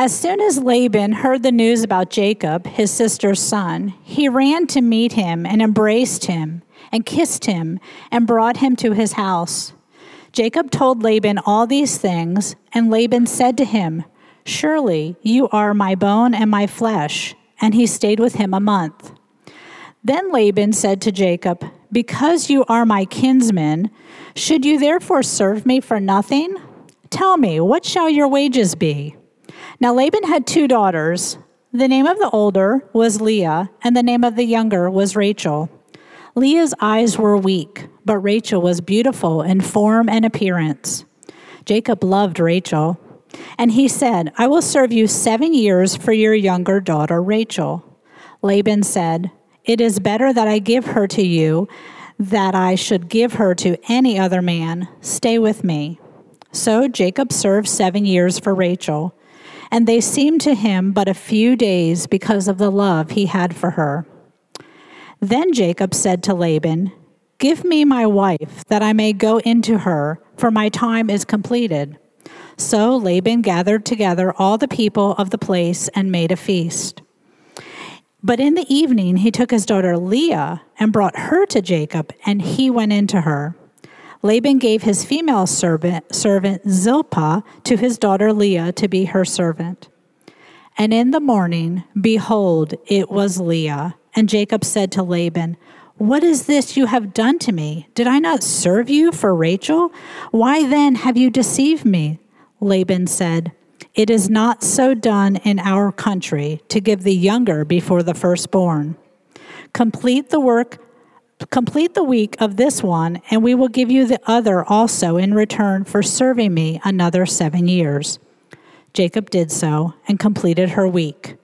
As soon as Laban heard the news about Jacob, his sister's son, he ran to meet him and embraced him and kissed him and brought him to his house. Jacob told Laban all these things, and Laban said to him, Surely you are my bone and my flesh. And he stayed with him a month. Then Laban said to Jacob, Because you are my kinsman, should you therefore serve me for nothing? Tell me, what shall your wages be? Now Laban had two daughters. The name of the older was Leah, and the name of the younger was Rachel. Leah's eyes were weak, but Rachel was beautiful in form and appearance. Jacob loved Rachel, and he said, I will serve you seven years for your younger daughter Rachel. Laban said, It is better that I give her to you that I should give her to any other man. Stay with me. So Jacob served seven years for Rachel, and they seemed to him but a few days because of the love he had for her. Then Jacob said to Laban, Give me my wife, that I may go into her, for my time is completed. So Laban gathered together all the people of the place and made a feast. But in the evening he took his daughter Leah and brought her to Jacob, and he went into her. Laban gave his female servant, servant Zilpah to his daughter Leah to be her servant. And in the morning, behold, it was Leah. And Jacob said to Laban, What is this you have done to me? Did I not serve you for Rachel? Why then have you deceived me? Laban said, It is not so done in our country to give the younger before the firstborn. Complete the work, complete the week of this one, and we will give you the other also in return for serving me another seven years. Jacob did so and completed her week.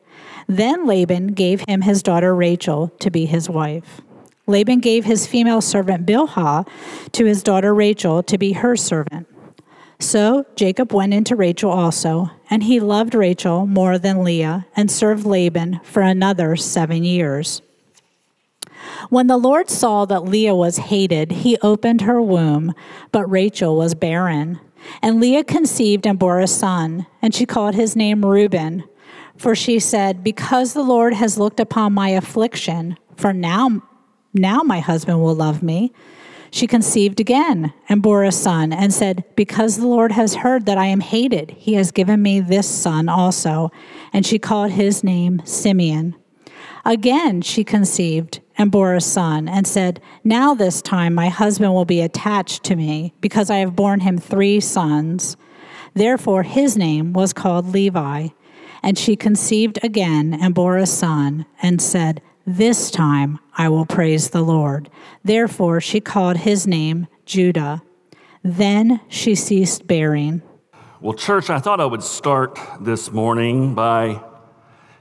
Then Laban gave him his daughter Rachel to be his wife. Laban gave his female servant Bilhah to his daughter Rachel to be her servant. So Jacob went into Rachel also, and he loved Rachel more than Leah, and served Laban for another seven years. When the Lord saw that Leah was hated, he opened her womb, but Rachel was barren. And Leah conceived and bore a son, and she called his name Reuben. For she said, Because the Lord has looked upon my affliction, for now, now my husband will love me. She conceived again and bore a son, and said, Because the Lord has heard that I am hated, he has given me this son also. And she called his name Simeon. Again she conceived and bore a son, and said, Now this time my husband will be attached to me, because I have borne him three sons. Therefore his name was called Levi. And she conceived again and bore a son, and said, This time I will praise the Lord. Therefore she called his name Judah. Then she ceased bearing. Well, church, I thought I would start this morning by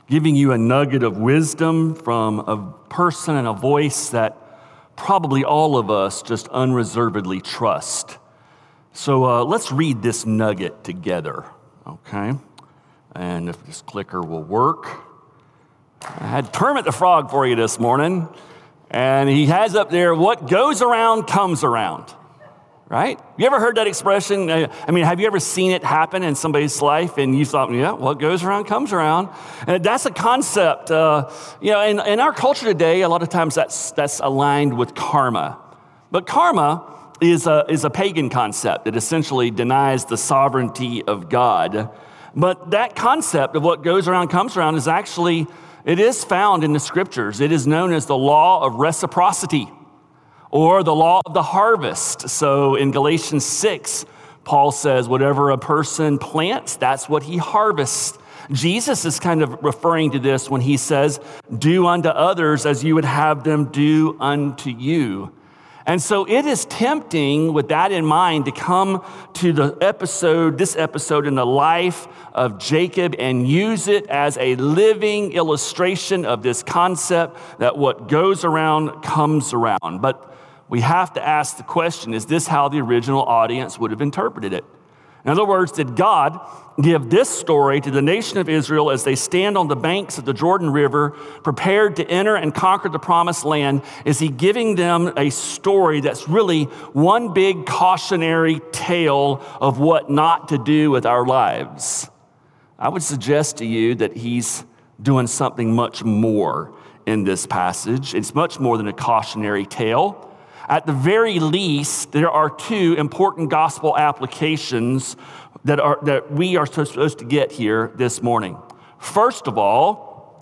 giving you a nugget of wisdom from a person and a voice that probably all of us just unreservedly trust. So uh, let's read this nugget together, okay? And if this clicker will work. I had Kermit the Frog for you this morning, and he has up there, what goes around comes around. Right? You ever heard that expression? Uh, I mean, have you ever seen it happen in somebody's life and you thought, yeah, what goes around comes around? And that's a concept, uh, you know, in, in our culture today, a lot of times that's, that's aligned with karma. But karma is a, is a pagan concept that essentially denies the sovereignty of God but that concept of what goes around comes around is actually, it is found in the scriptures. It is known as the law of reciprocity or the law of the harvest. So in Galatians 6, Paul says, whatever a person plants, that's what he harvests. Jesus is kind of referring to this when he says, Do unto others as you would have them do unto you. And so it is tempting with that in mind to come to the episode, this episode in the life of Jacob and use it as a living illustration of this concept that what goes around comes around. But we have to ask the question is this how the original audience would have interpreted it? In other words, did God give this story to the nation of Israel as they stand on the banks of the Jordan River, prepared to enter and conquer the promised land? Is He giving them a story that's really one big cautionary tale of what not to do with our lives? I would suggest to you that he's doing something much more in this passage. It's much more than a cautionary tale. At the very least, there are two important gospel applications that, are, that we are supposed to get here this morning. First of all,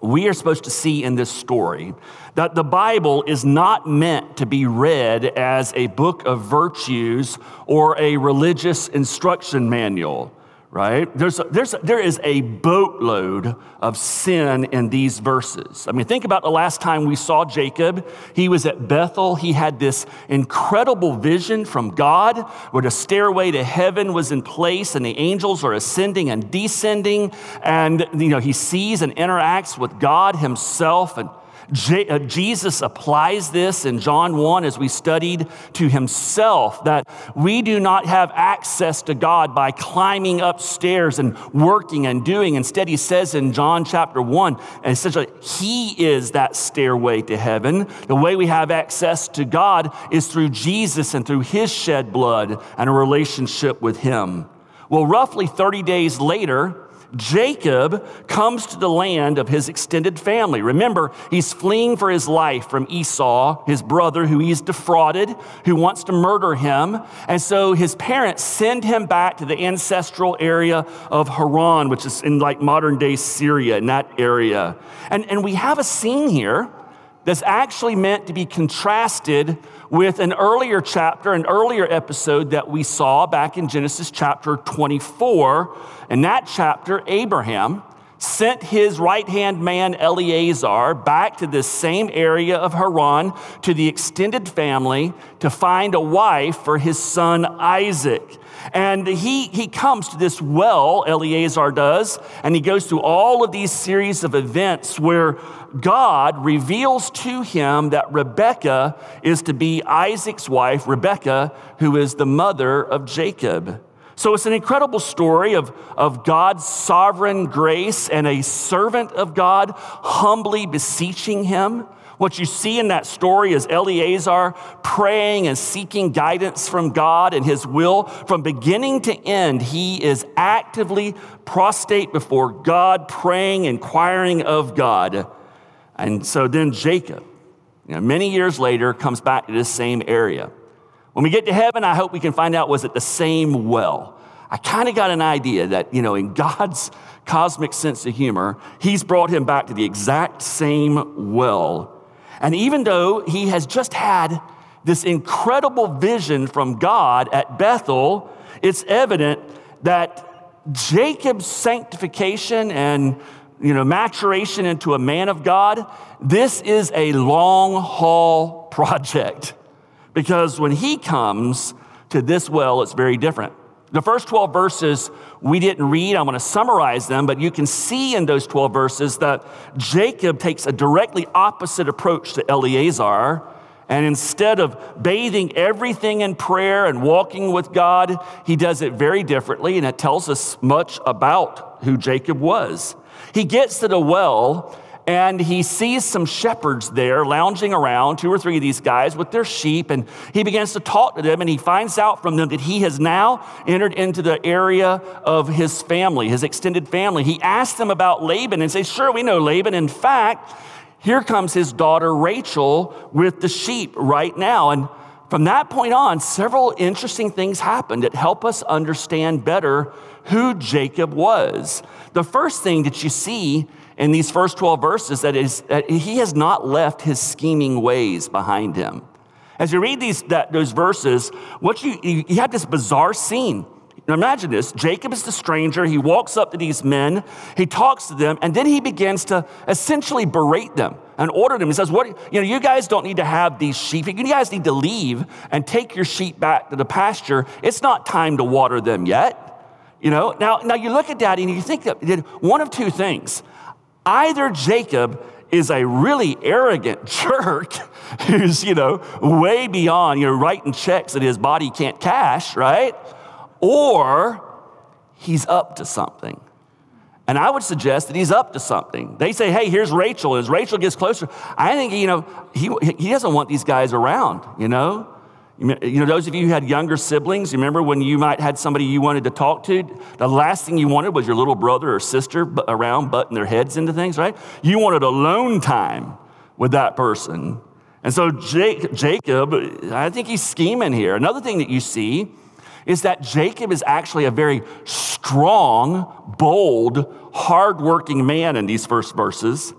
we are supposed to see in this story that the Bible is not meant to be read as a book of virtues or a religious instruction manual right? There's, there's there is a boatload of sin in these verses. I mean, think about the last time we saw Jacob. He was at Bethel. He had this incredible vision from God where the stairway to heaven was in place and the angels are ascending and descending. And, you know, he sees and interacts with God himself. And Uh, Jesus applies this in John 1 as we studied to himself that we do not have access to God by climbing upstairs and working and doing. Instead, he says in John chapter 1, and essentially, he is that stairway to heaven. The way we have access to God is through Jesus and through his shed blood and a relationship with him. Well, roughly 30 days later, Jacob comes to the land of his extended family. Remember, he's fleeing for his life from Esau, his brother, who he's defrauded, who wants to murder him. And so his parents send him back to the ancestral area of Haran, which is in like modern day Syria, in that area. And, and we have a scene here that's actually meant to be contrasted with an earlier chapter, an earlier episode that we saw back in Genesis chapter 24. In that chapter, Abraham sent his right hand man Eleazar back to this same area of Haran to the extended family to find a wife for his son Isaac. And he, he comes to this well, Eleazar does, and he goes through all of these series of events where God reveals to him that Rebekah is to be Isaac's wife, Rebekah, who is the mother of Jacob. So it's an incredible story of, of God's sovereign grace and a servant of God humbly beseeching him. What you see in that story is Eleazar praying and seeking guidance from God and his will. From beginning to end, he is actively prostrate before God, praying, inquiring of God. And so then Jacob, you know, many years later, comes back to this same area. When we get to heaven, I hope we can find out was it the same well? I kind of got an idea that, you know, in God's cosmic sense of humor, he's brought him back to the exact same well and even though he has just had this incredible vision from God at Bethel, it's evident that Jacob's sanctification and you know maturation into a man of God, this is a long haul project. Because when he comes to this well, it's very different. The first 12 verses we didn't read. I'm going to summarize them, but you can see in those 12 verses that Jacob takes a directly opposite approach to Eleazar. And instead of bathing everything in prayer and walking with God, he does it very differently, and it tells us much about who Jacob was. He gets to the well and he sees some shepherds there lounging around, two or three of these guys with their sheep, and he begins to talk to them, and he finds out from them that he has now entered into the area of his family, his extended family. He asks them about Laban and says, Sure, we know Laban. In fact, here comes his daughter Rachel with the sheep right now. And from that point on, several interesting things happened that help us understand better who Jacob was. The first thing that you see in these first 12 verses that, is, that he has not left his scheming ways behind him. As you read these, that, those verses, what you, you have this bizarre scene. Now imagine this Jacob is the stranger. He walks up to these men, he talks to them, and then he begins to essentially berate them and order them. He says, What you know, you guys don't need to have these sheep. You guys need to leave and take your sheep back to the pasture. It's not time to water them yet. You know, now, now you look at that and you think that one of two things. Either Jacob is a really arrogant jerk who's, you know, way beyond, you know, writing checks that his body can't cash, right? Or he's up to something. And I would suggest that he's up to something. They say, hey, here's Rachel. As Rachel gets closer, I think, you know, he, he doesn't want these guys around, you know? You know, those of you who had younger siblings, you remember when you might had somebody you wanted to talk to? The last thing you wanted was your little brother or sister around butting their heads into things, right? You wanted alone time with that person. And so Jacob, I think he's scheming here. Another thing that you see is that Jacob is actually a very strong, bold, hardworking man in these first verses.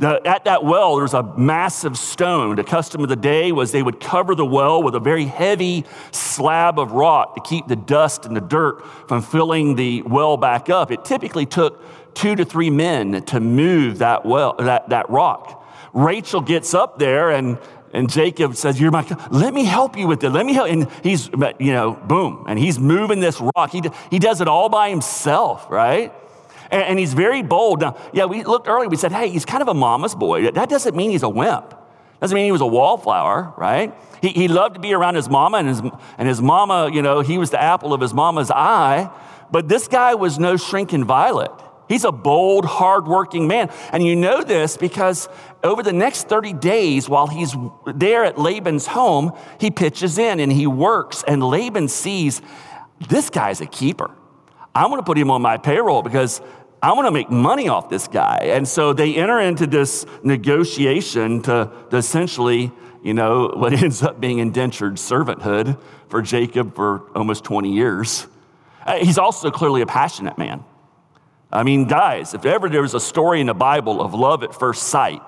The, at that well, there was a massive stone. The custom of the day was they would cover the well with a very heavy slab of rock to keep the dust and the dirt from filling the well back up. It typically took two to three men to move that well, that, that rock. Rachel gets up there and and Jacob says, You're my, let me help you with it. Let me help. And he's, you know, boom. And he's moving this rock. He, he does it all by himself, right? And, and he's very bold. Now, yeah, we looked earlier, we said, hey, he's kind of a mama's boy. That doesn't mean he's a wimp. Doesn't mean he was a wallflower, right? He, he loved to be around his mama, and his, and his mama, you know, he was the apple of his mama's eye. But this guy was no shrinking violet. He's a bold, hardworking man. And you know this because over the next 30 days, while he's there at Laban's home, he pitches in and he works. And Laban sees this guy's a keeper. I'm going to put him on my payroll because I want to make money off this guy. And so they enter into this negotiation to, to, essentially, you know, what ends up being indentured servanthood for Jacob for almost 20 years. Uh, he's also clearly a passionate man. I mean, guys, if ever there was a story in the Bible of love at first sight,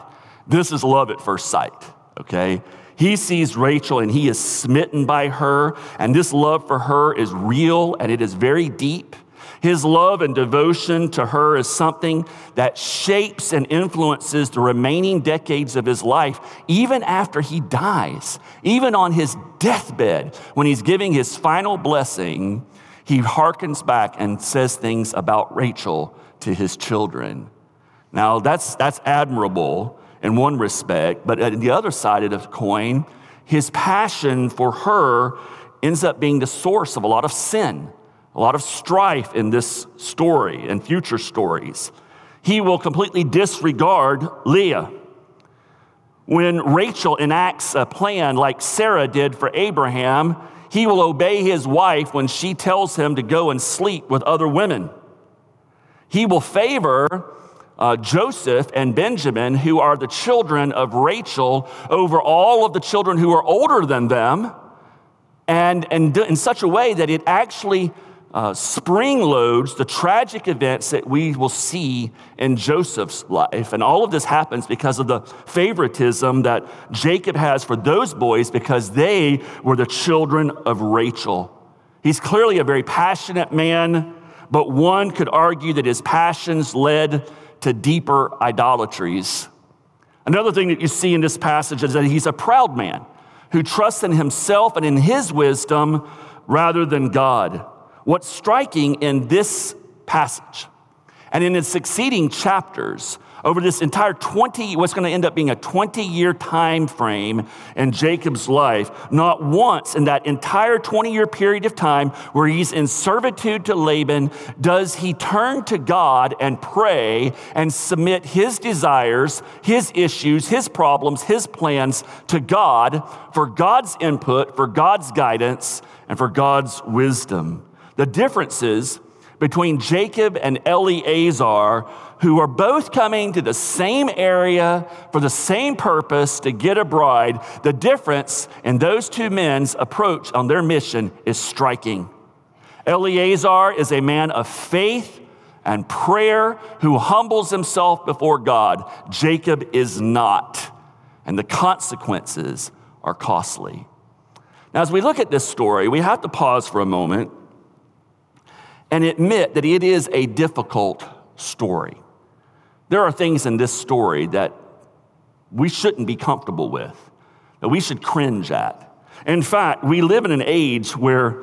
this is love at first sight, okay? He sees Rachel and he is smitten by her, and this love for her is real and it is very deep. His love and devotion to her is something that shapes and influences the remaining decades of his life, even after he dies. Even on his deathbed, when he's giving his final blessing, he hearkens back and says things about Rachel to his children. Now, that's, that's admirable in one respect, but at the other side of the coin, his passion for her ends up being the source of a lot of sin a lot of strife in this story and future stories. He will completely disregard Leah. When Rachel enacts a plan like Sarah did for Abraham, he will obey his wife when she tells him to go and sleep with other women. He will favor uh, Joseph and Benjamin, who are the children of Rachel, over all of the children who are older than them, and, and in such a way that it actually uh, spring loads the tragic events that we will see in Joseph's life. And all of this happens because of the favoritism that Jacob has for those boys because they were the children of Rachel. He's clearly a very passionate man, but one could argue that his passions led to deeper idolatries. Another thing that you see in this passage is that he's a proud man who trusts in himself and in his wisdom rather than God. What's striking in this passage and in its succeeding chapters over this entire 20 what's going to end up being a 20 year time frame in Jacob's life not once in that entire 20 year period of time where he's in servitude to Laban does he turn to God and pray and submit his desires his issues his problems his plans to God for God's input for God's guidance and for God's wisdom the differences between Jacob and Eleazar, who are both coming to the same area for the same purpose to get a bride, the difference in those two men's approach on their mission is striking. Eleazar is a man of faith and prayer who humbles himself before God. Jacob is not, and the consequences are costly. Now, as we look at this story, we have to pause for a moment and admit that it is a difficult story. There are things in this story that we shouldn't be comfortable with, that we should cringe at. In fact, we live in an age where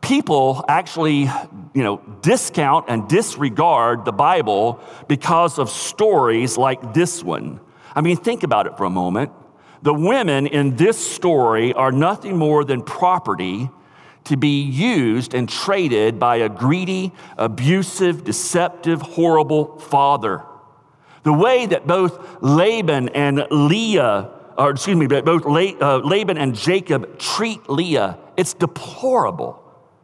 people actually, you know, discount and disregard the Bible because of stories like this one. I mean, think about it for a moment. The women in this story are nothing more than property to be used and traded by a greedy, abusive, deceptive, horrible father. The way that both Laban and Leah or excuse me, both uh, Laban and Jacob treat Leah, it's deplorable.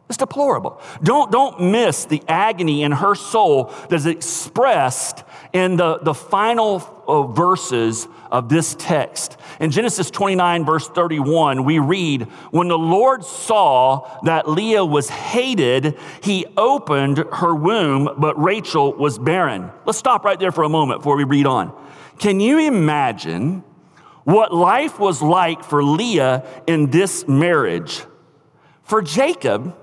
It's deplorable. Don't, don't miss the agony in her soul that is expressed in the, the final uh, verses of this text. In Genesis 29, verse 31, we read, When the Lord saw that Leah was hated, he opened her womb, but Rachel was barren. Let's stop right there for a moment before we read on. Can you imagine what life was like for Leah in this marriage? For Jacob,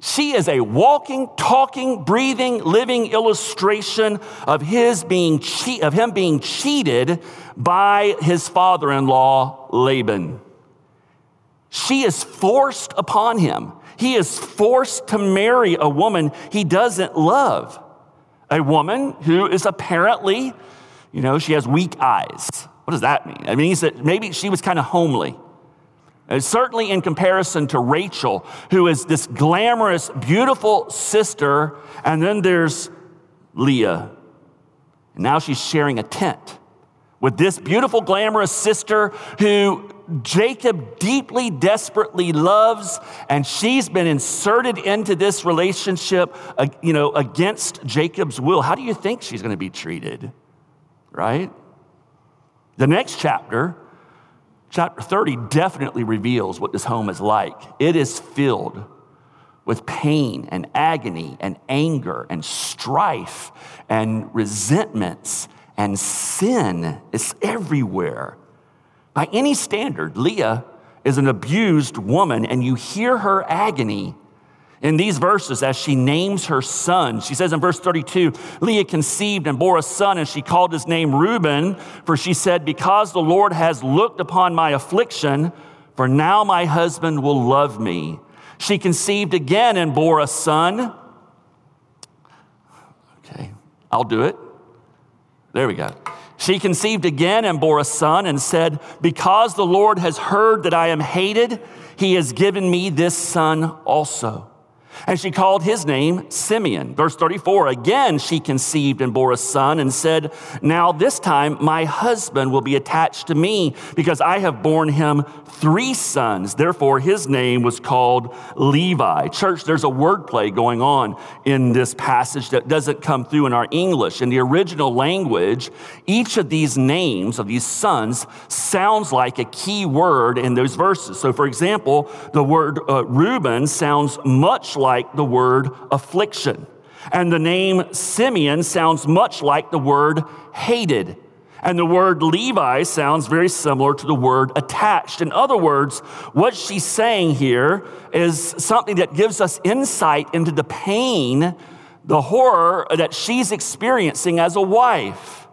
she is a walking, talking, breathing, living illustration of his being che- of him being cheated by his father-in-law Laban. She is forced upon him. He is forced to marry a woman he doesn't love. A woman who is apparently, you know, she has weak eyes. What does that mean? I mean, maybe she was kind of homely. Uh, certainly in comparison to Rachel, who is this glamorous, beautiful sister, and then there's Leah. And now she's sharing a tent with this beautiful, glamorous sister who Jacob deeply, desperately loves, and she's been inserted into this relationship, uh, you know, against Jacob's will. How do you think she's going to be treated? Right? The next chapter Chapter 30 definitely reveals what this home is like. It is filled with pain and agony and anger and strife and resentments and sin. It's everywhere. By any standard, Leah is an abused woman, and you hear her agony in these verses as she names her son. She says in verse 32 Leah conceived and bore a son, and she called his name Reuben, for she said, Because the Lord has looked upon my affliction, for now my husband will love me. She conceived again and bore a son. Okay, I'll do it. There we go. She conceived again and bore a son and said, Because the Lord has heard that I am hated, he has given me this son also. And she called his name Simeon. Verse 34 Again, she conceived and bore a son and said, Now this time my husband will be attached to me because I have borne him three sons. Therefore, his name was called Levi. Church, there's a wordplay going on in this passage that doesn't come through in our English. In the original language, each of these names of these sons sounds like a key word in those verses. So, for example, the word uh, Reuben sounds much like the word affliction. And the name Simeon sounds much like the word hated. And the word Levi sounds very similar to the word attached. In other words, what she's saying here is something that gives us insight into the pain, the horror that she's experiencing as a wife.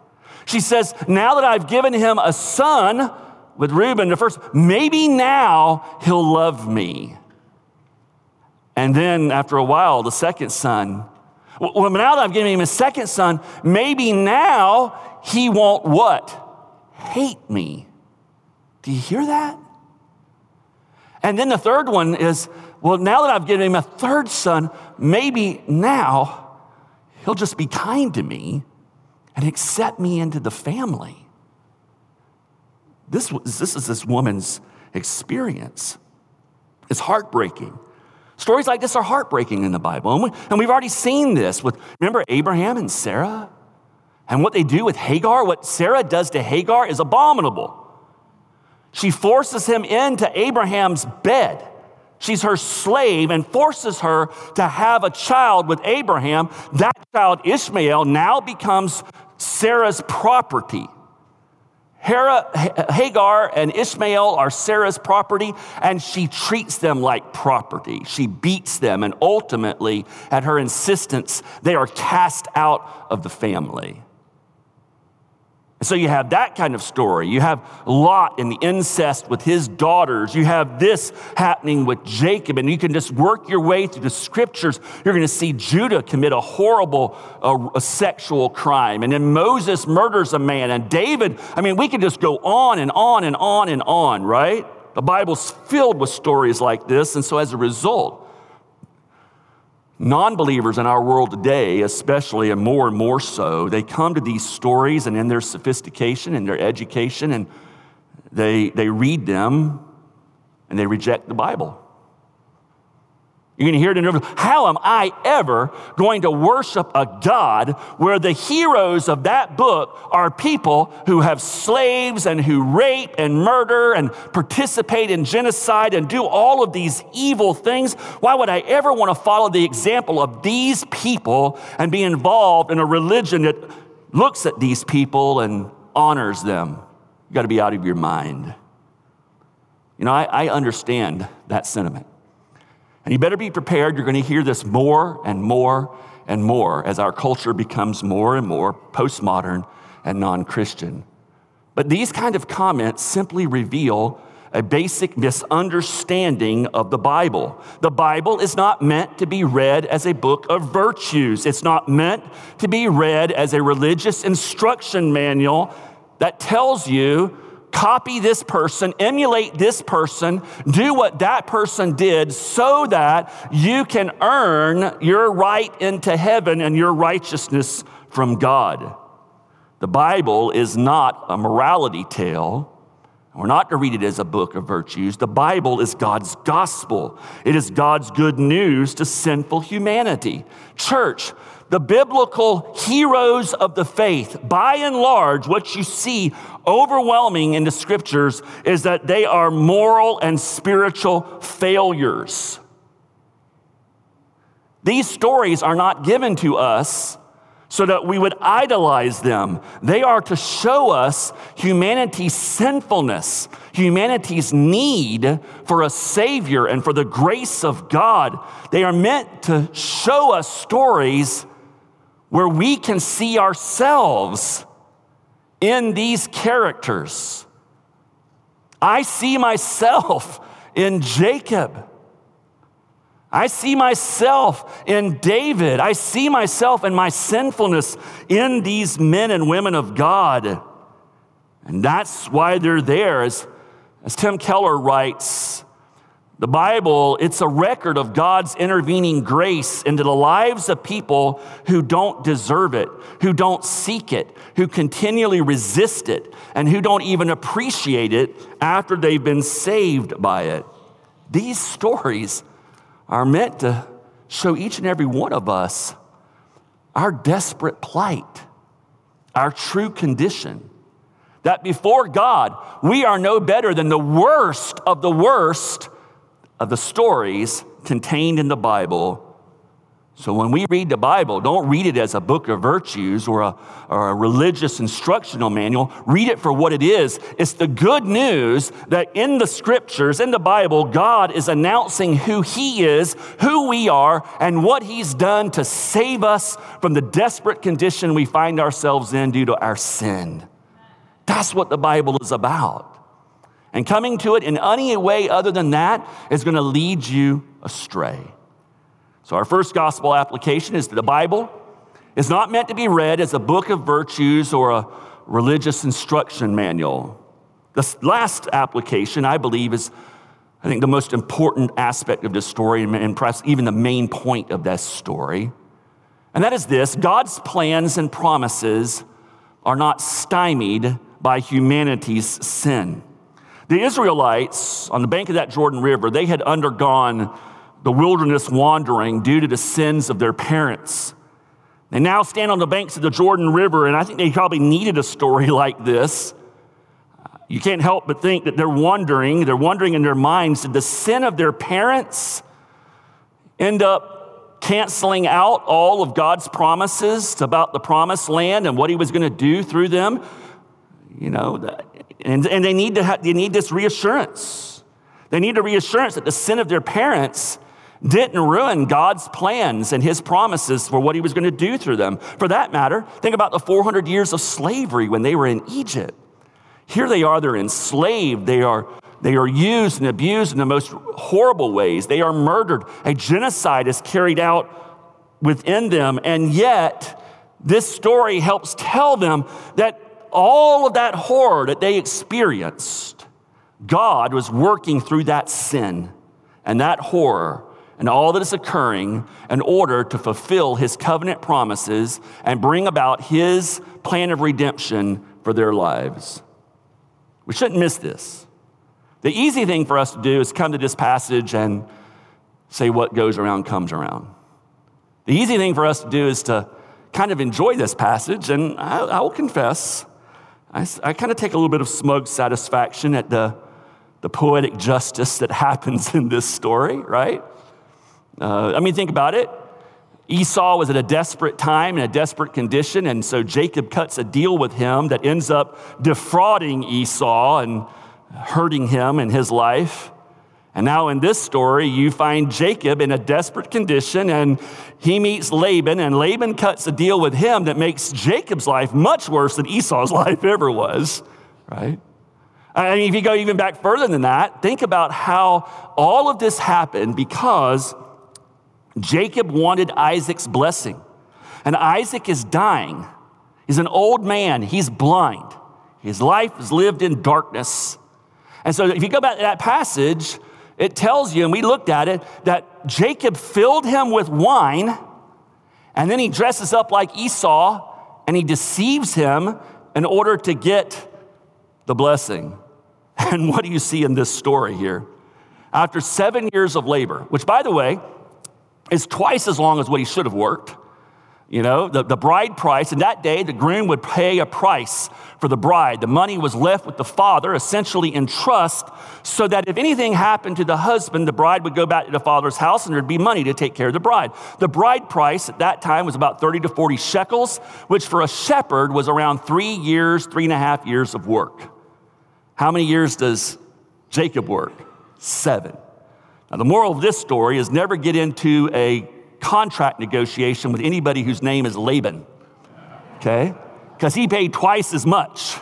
She says, Now that I've given him a son with Reuben, the first, maybe now he'll love me. And then after a while, the second son. Well, now that I've given him a second son, maybe now he won't what? Hate me. Do you hear that? And then the third one is, well, now that I've given him a third son, maybe now he'll just be kind to me and accept me into the family. This, this is this woman's experience. It's heartbreaking. Stories like this are heartbreaking in the Bible. And, we, have already seen this with, remember Abraham and Sarah? And what they do with Hagar? What Sarah does to Hagar is abominable. She forces him into Abraham's bed. She's her slave and forces her to have a child with Abraham. That child, Ishmael, now becomes Sarah's property. Hagar and Ishmael are Sarah's property, and she treats them like property. She beats them, and ultimately, at her insistence, they are cast out of the family. So you have that kind of story. You have Lot and the incest with his daughters. You have this happening with Jacob, and you can just work your way through the scriptures. You're going to see Judah commit a horrible uh, a sexual crime, and then Moses murders a man, and David. I mean, we can just go on and on and on and on, right? The Bible's filled with stories like this, and so as a result, Non believers in our world today, especially and more and more so, they come to these stories and in their sophistication and their education, and they, they read them and they reject the Bible. You're going to hear it in the How am I ever going to worship a God where the heroes of that book are people who have slaves and who rape and murder and participate in genocide and do all of these evil things? Why would I ever want to follow the example of these people and be involved in a religion that looks at these people and honors them? You've got to be out of your mind. You know, I, I understand that sentiment. And you better be prepared. You're going to hear this more and more and more as our culture becomes more and more postmodern and non Christian. But these kind of comments simply reveal a basic misunderstanding of the Bible. The Bible is not meant to be read as a book of virtues, it's not meant to be read as a religious instruction manual that tells you copy this person, emulate this person, do what that person did so that you can earn your right into heaven and your righteousness from God. The Bible is not a morality tale. We're not to read it as a book of virtues. The Bible is God's gospel. It is God's good news to sinful humanity. Church, the biblical heroes of the faith, by and large, what you see overwhelming in the scriptures is that they are moral and spiritual failures. These stories are not given to us so that we would idolize them. They are to show us humanity's sinfulness, humanity's need for a Savior and for the grace of God. They are meant to show us stories where we can see ourselves in these characters. I see myself in Jacob. I see myself in David. I see myself and my sinfulness in these men and women of God. And that's why they're there. As, as Tim Keller writes, the Bible, it's a record of God's intervening grace into the lives of people who don't deserve it, who don't seek it, who continually resist it, and who don't even appreciate it after they've been saved by it. These stories are meant to show each and every one of us our desperate plight, our true condition. That before God, we are no better than the worst of the worst of the stories contained in the Bible. So when we read the Bible, don't read it as a book of virtues or a, or a religious instructional manual. Read it for what it is. It's the good news that in the scriptures, in the Bible, God is announcing who He is, who we are, and what He's done to save us from the desperate condition we find ourselves in due to our sin. That's what the Bible is about. And coming to it in any way other than that is going to lead you astray. So, our first gospel application is that the Bible is not meant to be read as a book of virtues or a religious instruction manual. The last application, I believe, is I think the most important aspect of this story, and perhaps even the main point of this story. And that is this God's plans and promises are not stymied by humanity's sin. The Israelites on the bank of that Jordan River, they had undergone the wilderness wandering due to the sins of their parents. They now stand on the banks of the Jordan River, and I think they probably needed a story like this. You can't help but think that they're wondering, they're wondering in their minds, did the sin of their parents end up canceling out all of God's promises about the promised land and what he was going to do through them? You know, and, and they, need to have, they need this reassurance. They need a reassurance that the sin of their parents didn't ruin God's plans and his promises for what he was going to do through them. For that matter, think about the 400 years of slavery when they were in Egypt. Here they are, they're enslaved, they are, they are used and abused in the most horrible ways, they are murdered. A genocide is carried out within them, and yet this story helps tell them that all of that horror that they experienced, God was working through that sin and that horror and all that is occurring in order to fulfill his covenant promises and bring about his plan of redemption for their lives. We shouldn't miss this. The easy thing for us to do is come to this passage and say, What goes around comes around. The easy thing for us to do is to kind of enjoy this passage, and I, I will confess, I, I kind of take a little bit of smug satisfaction at the, the poetic justice that happens in this story, right? Uh, I mean, think about it. Esau was at a desperate time in a desperate condition, and so Jacob cuts a deal with him that ends up defrauding Esau and hurting him in his life. And now in this story, you find Jacob in a desperate condition and he meets Laban, and Laban cuts a deal with him that makes Jacob's life much worse than Esau's life ever was, right? I mean, if you go even back further than that, think about how all of this happened because Jacob wanted Isaac's blessing. And Isaac is dying. He's an old man, he's blind. His life is lived in darkness. And so, if you go back to that passage, it tells you, and we looked at it, that Jacob filled him with wine, and then he dresses up like Esau, and he deceives him in order to get the blessing. And what do you see in this story here? After seven years of labor, which, by the way, is twice as long as what he should have worked. You know, the, the bride price, and that day the groom would pay a price for the bride. The money was left with the father, essentially in trust, so that if anything happened to the husband, the bride would go back to the father's house and there'd be money to take care of the bride. The bride price at that time was about 30 to 40 shekels, which for a shepherd was around three years, three and a half years of work. How many years does Jacob work? Seven. Now, the moral of this story is never get into a contract negotiation with anybody whose name is Laban, okay? Because he paid twice as much,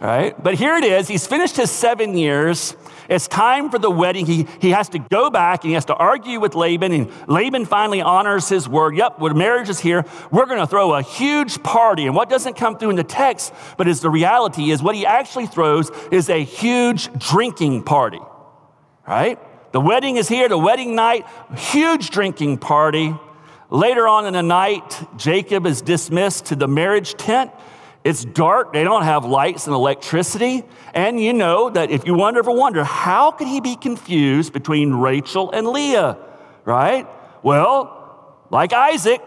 all right? But here it is. He's finished his seven years. It's time for the wedding. He, he has to go back and he has to argue with Laban, and Laban finally honors his word. Yep, when marriage is here, we're going to throw a huge party. And what doesn't come through in the text, but is the reality, is what he actually throws is a huge drinking party, right? The wedding is here, the wedding night, huge drinking party. Later on in the night, Jacob is dismissed to the marriage tent. It's dark, they don't have lights and electricity. And you know that if you wonder ever wonder, how could he be confused between Rachel and Leah, right? Well, like Isaac,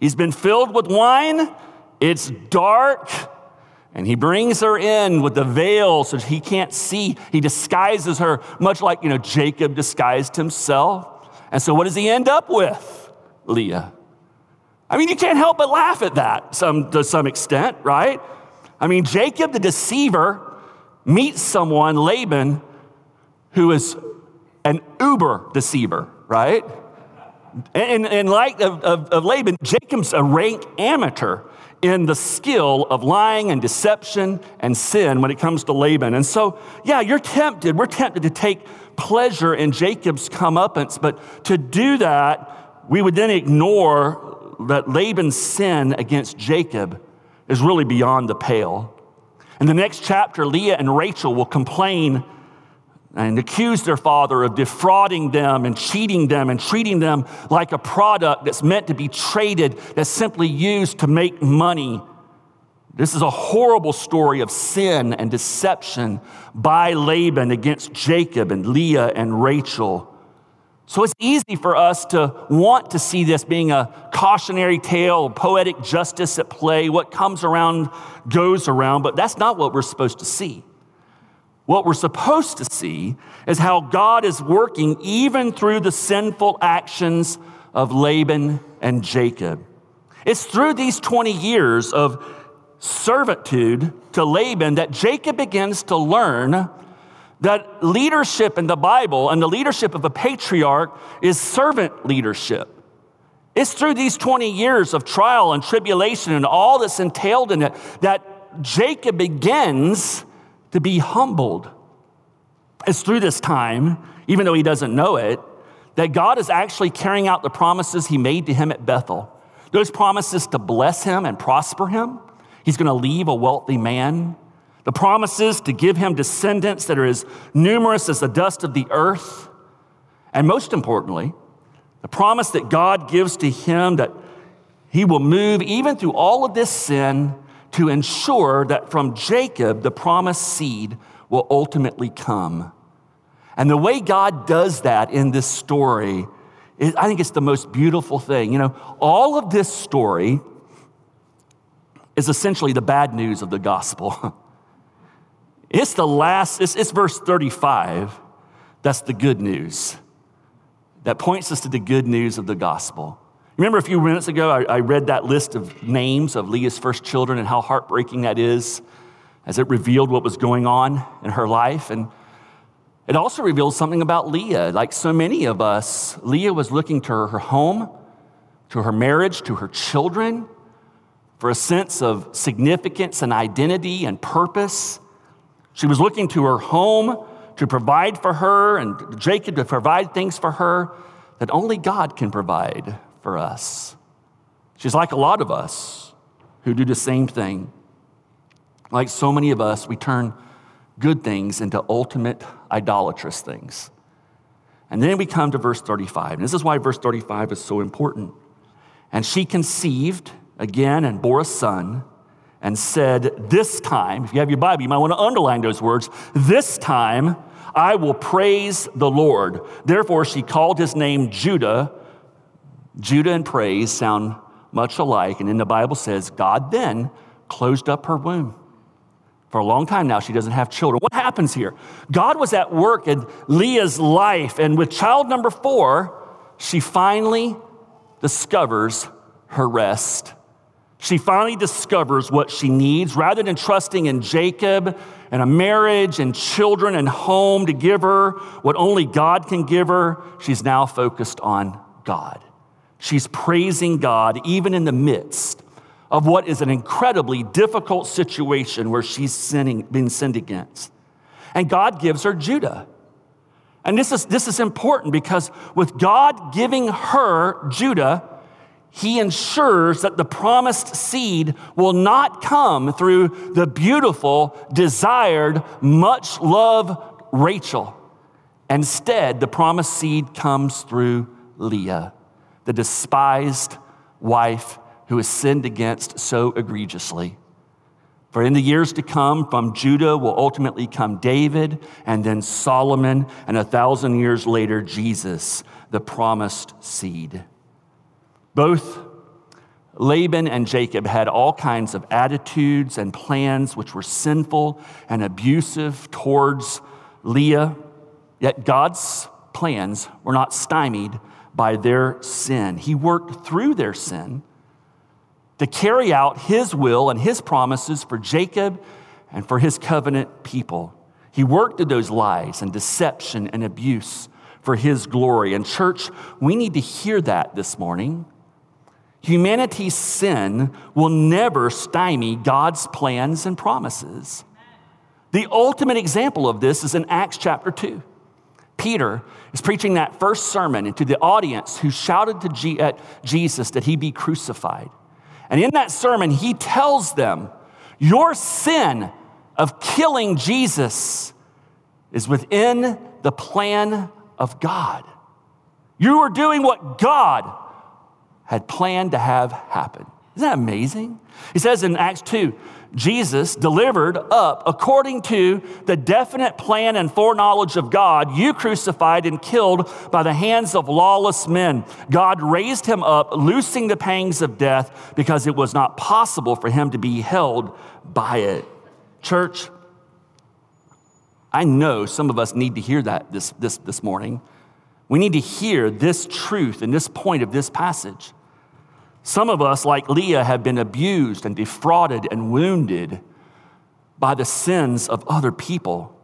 he's been filled with wine, it's dark, and he brings her in with the veil so he can't see. He disguises her, much like, you know, Jacob disguised himself. And so what does he end up with? Leah. I mean, you can't help but laugh at that some, to some extent, right? I mean, Jacob the deceiver meets someone, Laban, who is an uber deceiver, right? And in light of, of, of Laban, Jacob's a rank amateur in the skill of lying and deception and sin when it comes to Laban. And so, yeah, you're tempted. We're tempted to take pleasure in Jacob's comeuppance, but to do that, we would then ignore that Laban's sin against Jacob is really beyond the pale. In the next chapter, Leah and Rachel will complain and accuse their father of defrauding them and cheating them and treating them like a product that's meant to be traded, that's simply used to make money. This is a horrible story of sin and deception by Laban against Jacob and Leah and Rachel. So it's easy for us to want to see this being a cautionary tale, poetic justice at play. What comes around goes around, but that's not what we're supposed to see. What we're supposed to see is how God is working even through the sinful actions of Laban and Jacob. It's through these 20 years of servitude to Laban that Jacob begins to learn that leadership in the Bible and the leadership of a patriarch is servant leadership. It's through these 20 years of trial and tribulation and all that's entailed in it that Jacob begins to be humbled. It's through this time, even though he doesn't know it, that God is actually carrying out the promises he made to him at Bethel. Those promises to bless him and prosper him. He's going to leave a wealthy man. The promises to give him descendants that are as numerous as the dust of the earth. And most importantly, the promise that God gives to him that he will move even through all of this sin to ensure that from Jacob the promised seed will ultimately come. And the way God does that in this story, is, I think it's the most beautiful thing. You know, all of this story is essentially the bad news of the gospel. it's the last, it's, it's verse 35 that's the good news that points us to the good news of the gospel. Remember a few minutes ago, I, I, read that list of names of Leah's first children and how heartbreaking that is as it revealed what was going on in her life. And it also reveals something about Leah. Like so many of us, Leah was looking to her home, to her marriage, to her children for a sense of significance and identity and purpose. She was looking to her home to provide for her and Jacob to provide things for her that only God can provide for us. She's like a lot of us who do the same thing. Like so many of us, we turn good things into ultimate idolatrous things. And then we come to verse 35. And this is why verse 35 is so important. And she conceived again and bore a son and said, This time, if you have your Bible, you might want to underline those words. This time I will praise the Lord. Therefore, she called his name Judah Judah and praise sound much alike. And then the Bible says God then closed up her womb. For a long time now, she doesn't have children. What happens here? God was at work in Leah's life, and with child number four, she finally discovers her rest. She finally discovers what she needs. Rather than trusting in Jacob and a marriage and children and home to give her what only God can give her, she's now focused on God. She's praising God even in the midst of what is an incredibly difficult situation where she's sinning, been sinned against. And God gives her Judah. And this is, this is important because with God giving her Judah, he ensures that the promised seed will not come through the beautiful, desired, much loved Rachel. Instead, the promised seed comes through Leah the despised wife who has sinned against so egregiously. For in the years to come, from Judah will ultimately come David, and then Solomon, and a thousand years later, Jesus, the promised seed. Both Laban and Jacob had all kinds of attitudes and plans which were sinful and abusive towards Leah, yet God's plans were not stymied by their sin. He worked through their sin to carry out his will and his promises for Jacob and for his covenant people. He worked through those lies and deception and abuse for his glory. And, church, we need to hear that this morning. Humanity's sin will never stymie God's plans and promises. The ultimate example of this is in Acts chapter 2. Peter is preaching that first sermon to the audience who shouted to G- at Jesus that he be crucified. And in that sermon, he tells them, Your sin of killing Jesus is within the plan of God. You are doing what God had planned to have happen. Isn't that amazing? He says in Acts 2 Jesus delivered up according to the definite plan and foreknowledge of God, you crucified and killed by the hands of lawless men. God raised him up, loosing the pangs of death because it was not possible for him to be held by it. Church, I know some of us need to hear that this, this, this morning. We need to hear this truth and this point of this passage. Some of us, like Leah, have been abused and defrauded and wounded by the sins of other people.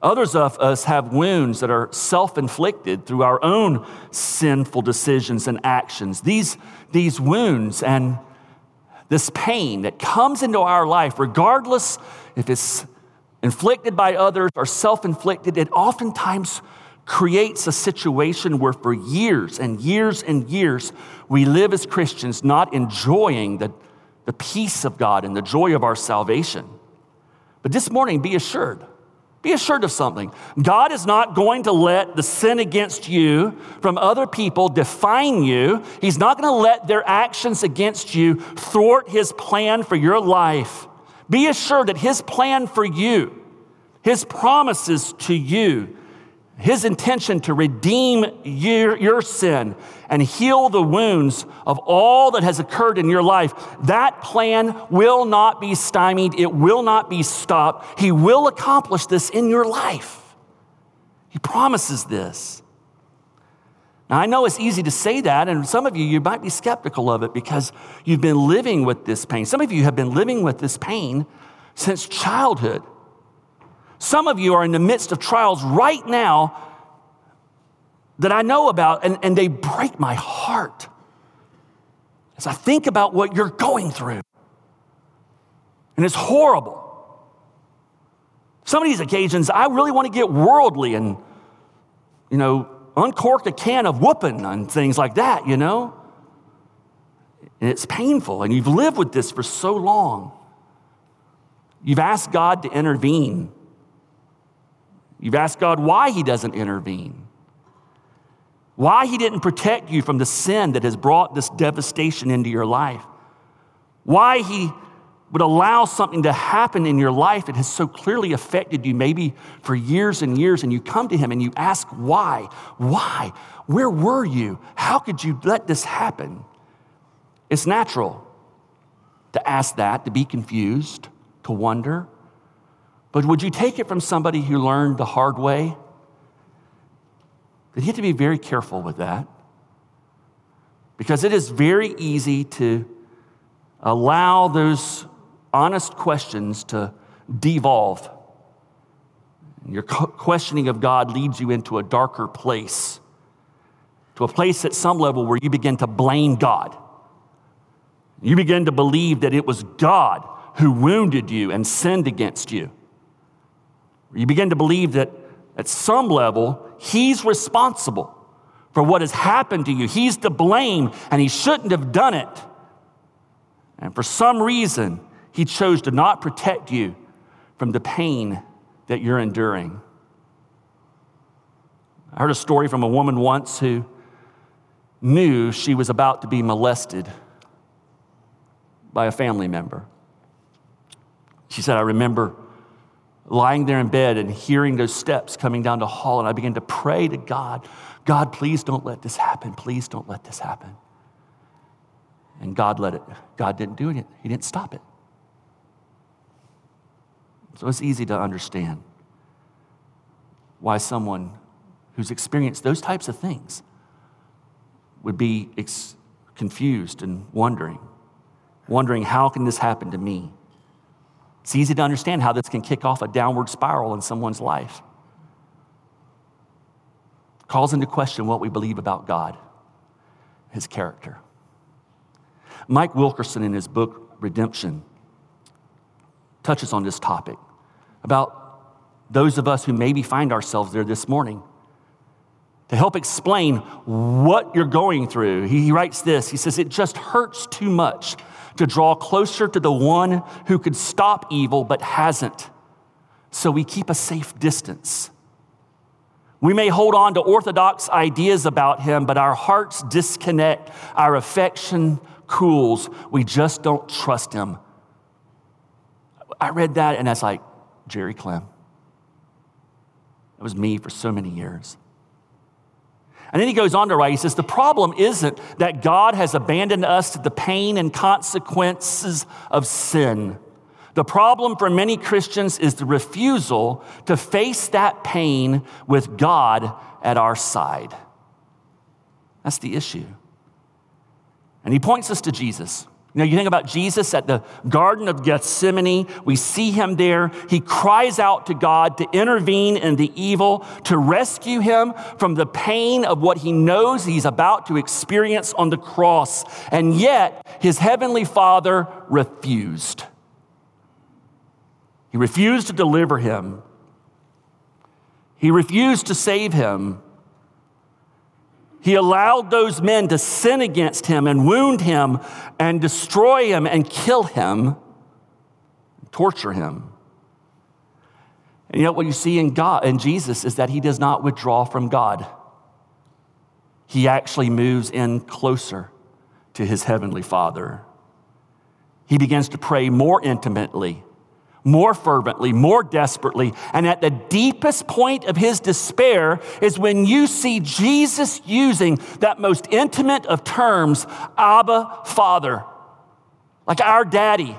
Others of us have wounds that are self inflicted through our own sinful decisions and actions. These, these wounds and this pain that comes into our life, regardless if it's inflicted by others or self inflicted, it oftentimes creates a situation where for years and years and years we live as Christians not enjoying the, the peace of God and the joy of our salvation. But this morning, be assured, Be assured of something. God is not going to let the sin against you from other people define you. He's not going to let their actions against you thwart his plan for your life. Be assured that his plan for you, his promises to you, his intention to redeem your, your sin and heal the wounds of all that has occurred in your life, that plan will not be stymied. It will not be stopped. He will accomplish this in your life. He promises this. Now, I know it's easy to say that, and some of you, you might be skeptical of it because you've been living with this pain. Some of you have been living with this pain since childhood. Some of you are in the midst of trials right now that I know about, and, and they break my heart as I think about what you're going through. And it's horrible. Some of these occasions, I really want to get worldly and, you know, uncork a can of whooping and things like that, you know? And it's painful, and you've lived with this for so long. You've asked God to intervene. You've asked God why He doesn't intervene, why He didn't protect you from the sin that has brought this devastation into your life, why He would allow something to happen in your life that has so clearly affected you, maybe for years and years, and you come to Him and you ask why. Why? Where were you? How could you let this happen? It's natural to ask that, to be confused, to wonder. But would you take it from somebody who learned the hard way? That you have to be very careful with that. Because it is very easy to allow those honest questions to devolve. Your questioning of God leads you into a darker place, to a place at some level where you begin to blame God. You begin to believe that it was God who wounded you and sinned against you. You begin to believe that at some level, He's responsible for what has happened to you. He's to blame, and He shouldn't have done it. And for some reason, He chose to not protect you from the pain that you're enduring. I heard a story from a woman once who knew she was about to be molested by a family member. She said, I remember lying there in bed and hearing those steps coming down the hall, and I began to pray to God, God, please don't let this happen. Please don't let this happen. And God let it. God didn't do it. He didn't stop it. So it's easy to understand why someone who's experienced those types of things would be ex- confused and wondering, wondering, how can this happen to me? It's easy to understand how this can kick off a downward spiral in someone's life. Calls into question what we believe about God, his character. Mike Wilkerson, in his book Redemption, touches on this topic about those of us who maybe find ourselves there this morning. To help explain what you're going through, he writes this He says, It just hurts too much to draw closer to the one who could stop evil but hasn't. So we keep a safe distance. We may hold on to orthodox ideas about him, but our hearts disconnect, our affection cools. We just don't trust him. I read that and that's like Jerry Clem. It was me for so many years. And then he goes on to write, he says, The problem isn't that God has abandoned us to the pain and consequences of sin. The problem for many Christians is the refusal to face that pain with God at our side. That's the issue. And he points us to Jesus. You know, you think about Jesus at the Garden of Gethsemane, we see him there. He cries out to God to intervene in the evil, to rescue him from the pain of what he knows he's about to experience on the cross. And yet, his heavenly Father refused. He refused to deliver him, he refused to save him. He allowed those men to sin against him and wound him and destroy him and kill him, torture him. And know what you see in God in Jesus is that he does not withdraw from God. He actually moves in closer to his heavenly Father. He begins to pray more intimately, more fervently, more desperately. And at the deepest point of his despair is when you see Jesus using that most intimate of terms, Abba, Father, like our daddy.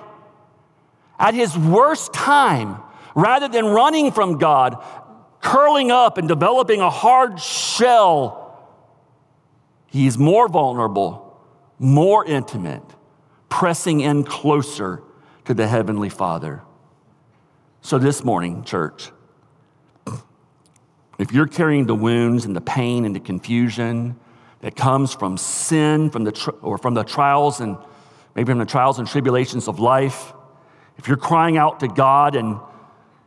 At his worst time, rather than running from God, curling up and developing a hard shell, he's more vulnerable, more intimate, pressing in closer to the Heavenly Father. So, this morning, church, if you're carrying the wounds and the pain and the confusion that comes from sin from the or from the trials and maybe from the trials and tribulations of life, if you're crying out to God and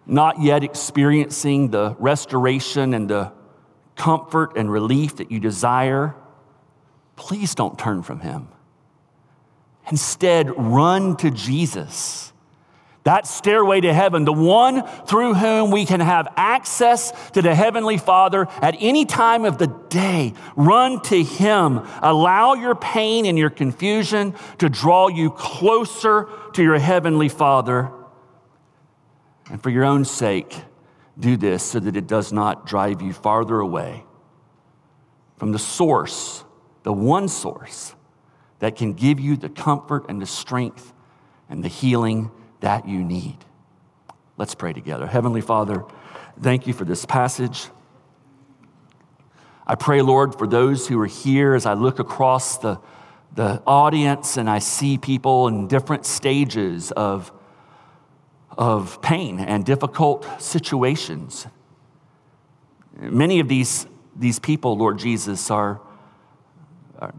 not yet experiencing the restoration and the comfort and relief that you desire, please don't turn from Him. Instead, run to Jesus. That stairway to heaven, the one through whom we can have access to the Heavenly Father at any time of the day. Run to Him. Allow your pain and your confusion to draw you closer to your Heavenly Father. And for your own sake, do this so that it does not drive you farther away from the source, the one source that can give you the comfort and the strength and the healing that you need. Let's pray together. Heavenly Father, thank you for this passage. I pray, Lord, for those who are here as I look across the, the audience and I see people in different stages of, of pain and difficult situations. Many of these, these people, Lord Jesus, are, are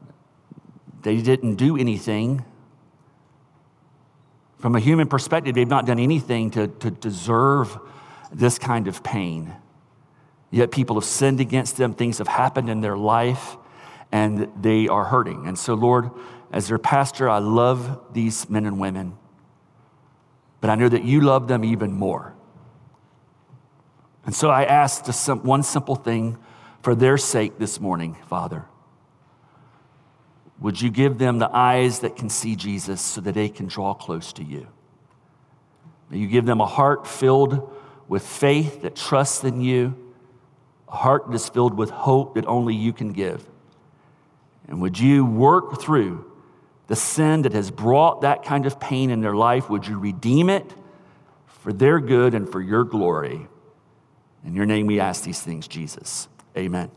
they didn't do anything from a human perspective, they've not done anything to, to deserve this kind of pain. Yet people have sinned against them, things have happened in their life, and they are hurting. And so, Lord, as their pastor, I love these men and women, but I know that you love them even more. And so I ask one simple thing for their sake this morning, Father. Would you give them the eyes that can see Jesus so that they can draw close to you? May you give them a heart filled with faith that trusts in you, a heart that is filled with hope that only you can give. And would you work through the sin that has brought that kind of pain in their life? Would you redeem it for their good and for your glory? In your name we ask these things, Jesus. Amen.